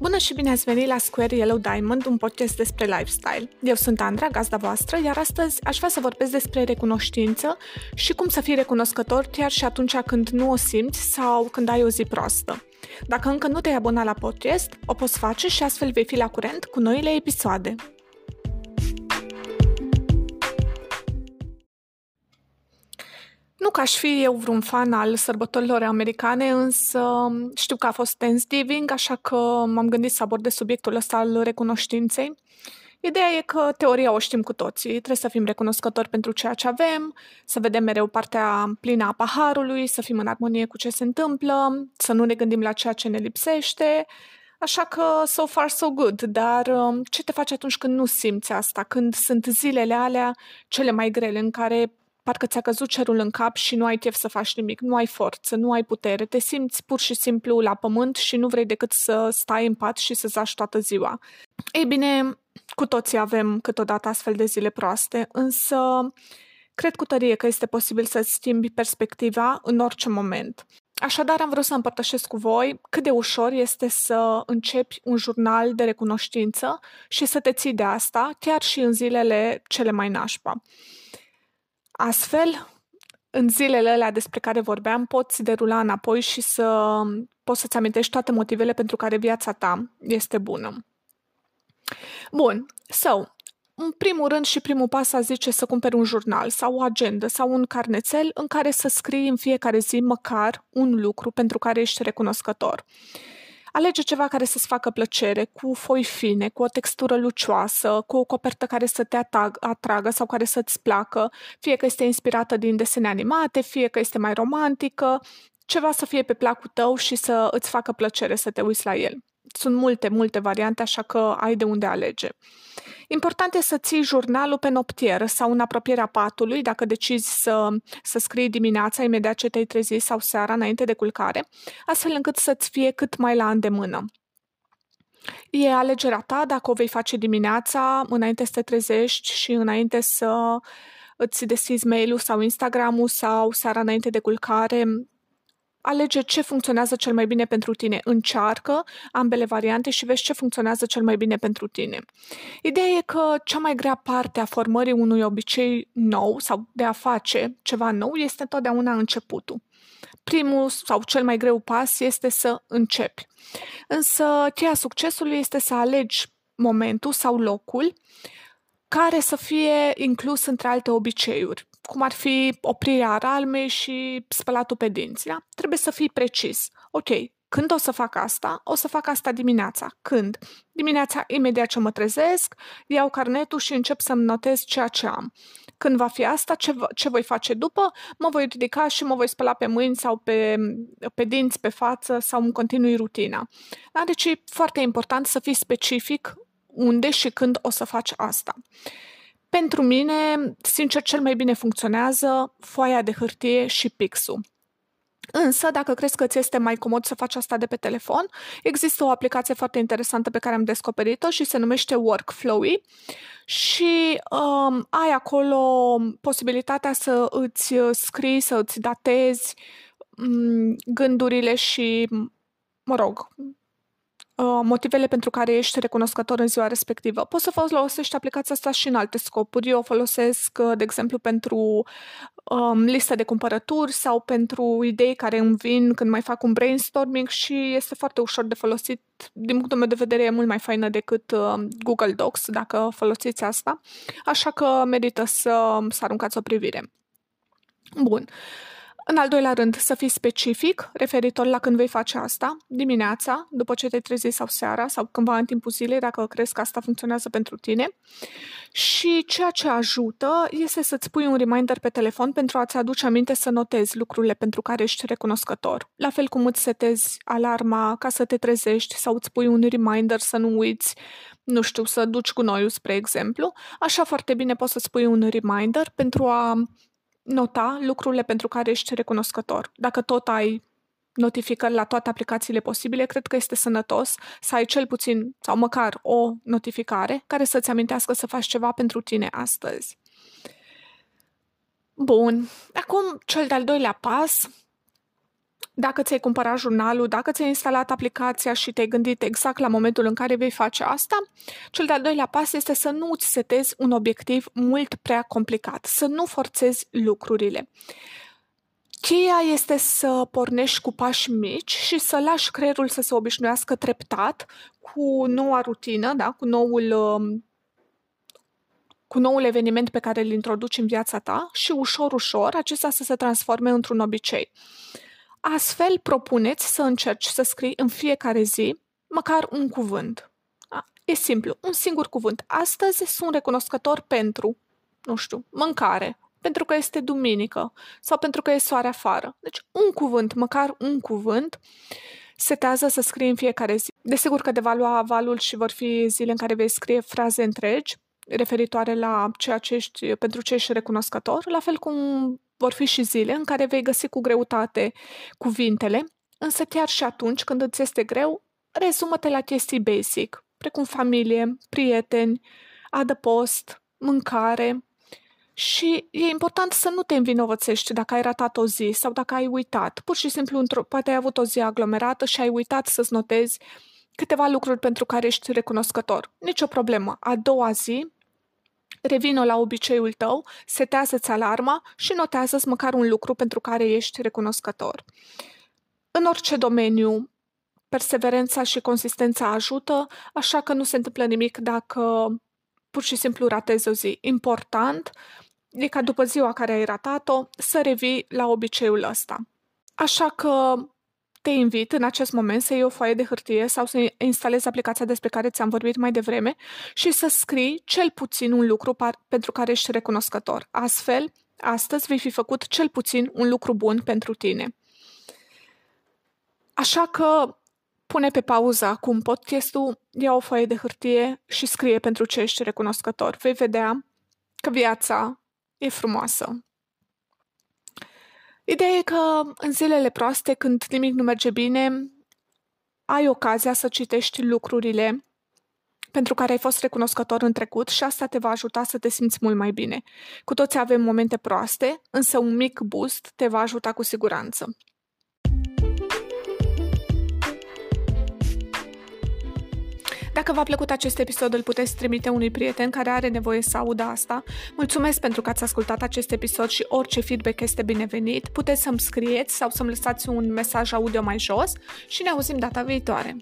Bună și bine ați venit la Square Yellow Diamond, un podcast despre lifestyle. Eu sunt Andra, gazda voastră, iar astăzi aș vrea să vorbesc despre recunoștință și cum să fii recunoscător chiar și atunci când nu o simți sau când ai o zi proastă. Dacă încă nu te-ai abonat la podcast, o poți face și astfel vei fi la curent cu noile episoade. Nu că aș fi eu vreun fan al sărbătorilor americane, însă știu că a fost Thanksgiving, așa că m-am gândit să abordez subiectul ăsta al recunoștinței. Ideea e că teoria o știm cu toții, trebuie să fim recunoscători pentru ceea ce avem, să vedem mereu partea plină a paharului, să fim în armonie cu ce se întâmplă, să nu ne gândim la ceea ce ne lipsește, Așa că so far so good, dar um, ce te faci atunci când nu simți asta, când sunt zilele alea cele mai grele în care parcă ți-a căzut cerul în cap și nu ai chef să faci nimic, nu ai forță, nu ai putere, te simți pur și simplu la pământ și nu vrei decât să stai în pat și să zași toată ziua. Ei bine, cu toții avem câteodată astfel de zile proaste, însă cred cu tărie că este posibil să-ți schimbi perspectiva în orice moment. Așadar, am vrut să împărtășesc cu voi cât de ușor este să începi un jurnal de recunoștință și să te ții de asta, chiar și în zilele cele mai nașpa. Astfel, în zilele alea despre care vorbeam, poți derula înapoi și să poți să-ți amintești toate motivele pentru care viața ta este bună. Bun, so, în primul rând și primul pas a zice să cumperi un jurnal sau o agendă sau un carnețel în care să scrii în fiecare zi măcar un lucru pentru care ești recunoscător. Alege ceva care să-ți facă plăcere, cu foi fine, cu o textură lucioasă, cu o copertă care să te atag, atragă sau care să-ți placă, fie că este inspirată din desene animate, fie că este mai romantică, ceva să fie pe placul tău și să îți facă plăcere să te uiți la el. Sunt multe, multe variante, așa că ai de unde alege. Important e să ții jurnalul pe noptieră sau în apropierea patului, dacă decizi să, să scrii dimineața, imediat ce te-ai trezit sau seara, înainte de culcare, astfel încât să-ți fie cât mai la îndemână. E alegerea ta dacă o vei face dimineața, înainte să te trezești și înainte să îți deschizi mail-ul sau Instagram-ul sau seara înainte de culcare, alege ce funcționează cel mai bine pentru tine. Încearcă ambele variante și vezi ce funcționează cel mai bine pentru tine. Ideea e că cea mai grea parte a formării unui obicei nou sau de a face ceva nou este întotdeauna începutul. Primul sau cel mai greu pas este să începi. Însă cheia succesului este să alegi momentul sau locul care să fie inclus între alte obiceiuri cum ar fi oprirea aralmei și spălatul pe dinți. Da? Trebuie să fii precis. Ok, când o să fac asta? O să fac asta dimineața. Când? Dimineața, imediat ce mă trezesc, iau carnetul și încep să-mi notez ceea ce am. Când va fi asta, ce, ce voi face după? Mă voi ridica și mă voi spăla pe mâini sau pe, pe dinți, pe față sau îmi continui rutina. Da? Deci e foarte important să fii specific unde și când o să faci asta. Pentru mine, sincer, cel mai bine funcționează foaia de hârtie și pixul. Însă, dacă crezi că ți este mai comod să faci asta de pe telefon, există o aplicație foarte interesantă pe care am descoperit-o și se numește Workflowy și um, ai acolo posibilitatea să îți scrii, să îți datezi um, gândurile și, mă rog, Uh, motivele pentru care ești recunoscător în ziua respectivă. Poți să folosești aplicația asta și în alte scopuri. Eu o folosesc, uh, de exemplu, pentru um, lista de cumpărături sau pentru idei care îmi vin când mai fac un brainstorming și este foarte ușor de folosit. Din punctul meu de vedere e mult mai faină decât uh, Google Docs dacă folosiți asta. Așa că merită să, să aruncați o privire. Bun. În al doilea rând, să fii specific referitor la când vei face asta, dimineața, după ce te trezi sau seara sau cândva în timpul zilei, dacă crezi că asta funcționează pentru tine. Și ceea ce ajută este să-ți pui un reminder pe telefon pentru a-ți aduce aminte să notezi lucrurile pentru care ești recunoscător. La fel cum îți setezi alarma ca să te trezești sau îți pui un reminder să nu uiți nu știu, să duci gunoiul, spre exemplu, așa foarte bine poți să-ți pui un reminder pentru a nota lucrurile pentru care ești recunoscător. Dacă tot ai notificări la toate aplicațiile posibile, cred că este sănătos să ai cel puțin sau măcar o notificare care să-ți amintească să faci ceva pentru tine astăzi. Bun. Acum, cel de-al doilea pas dacă ți-ai cumpărat jurnalul, dacă ți-ai instalat aplicația și te-ai gândit exact la momentul în care vei face asta, cel de-al doilea pas este să nu îți setezi un obiectiv mult prea complicat, să nu forțezi lucrurile. Cheia este să pornești cu pași mici și să lași creierul să se obișnuiască treptat cu noua rutină, da? cu noul um, cu noul eveniment pe care îl introduci în viața ta și ușor, ușor acesta să se transforme într-un obicei. Astfel, propuneți să încerci să scrii în fiecare zi măcar un cuvânt. E simplu, un singur cuvânt. Astăzi sunt recunoscător pentru, nu știu, mâncare, pentru că este duminică sau pentru că e soare afară. Deci un cuvânt, măcar un cuvânt, setează să scrii în fiecare zi. Desigur că te va lua valul și vor fi zile în care vei scrie fraze întregi referitoare la ceea ce ești, pentru ce ești recunoscător, la fel cum vor fi și zile în care vei găsi cu greutate cuvintele, însă chiar și atunci când îți este greu, rezumă-te la chestii basic, precum familie, prieteni, adăpost, mâncare, și e important să nu te învinovățești dacă ai ratat o zi sau dacă ai uitat. Pur și simplu, poate ai avut o zi aglomerată și ai uitat să-ți notezi câteva lucruri pentru care ești recunoscător. Nici o problemă. A doua zi, revină la obiceiul tău, setează-ți alarma și notează-ți măcar un lucru pentru care ești recunoscător. În orice domeniu, perseverența și consistența ajută, așa că nu se întâmplă nimic dacă pur și simplu ratezi o zi. Important e ca după ziua care ai ratat-o să revii la obiceiul ăsta. Așa că te invit în acest moment să iei o foaie de hârtie sau să instalezi aplicația despre care ți-am vorbit mai devreme și să scrii cel puțin un lucru pentru care ești recunoscător. Astfel, astăzi vei fi făcut cel puțin un lucru bun pentru tine. Așa că pune pe pauză acum podcastul, ia o foaie de hârtie și scrie pentru ce ești recunoscător. Vei vedea că viața e frumoasă. Ideea e că în zilele proaste, când nimic nu merge bine, ai ocazia să citești lucrurile pentru care ai fost recunoscător în trecut și asta te va ajuta să te simți mult mai bine. Cu toți avem momente proaste, însă un mic boost te va ajuta cu siguranță. Dacă v-a plăcut acest episod, îl puteți trimite unui prieten care are nevoie să audă asta. Mulțumesc pentru că ați ascultat acest episod și orice feedback este binevenit. Puteți să-mi scrieți sau să-mi lăsați un mesaj audio mai jos și ne auzim data viitoare.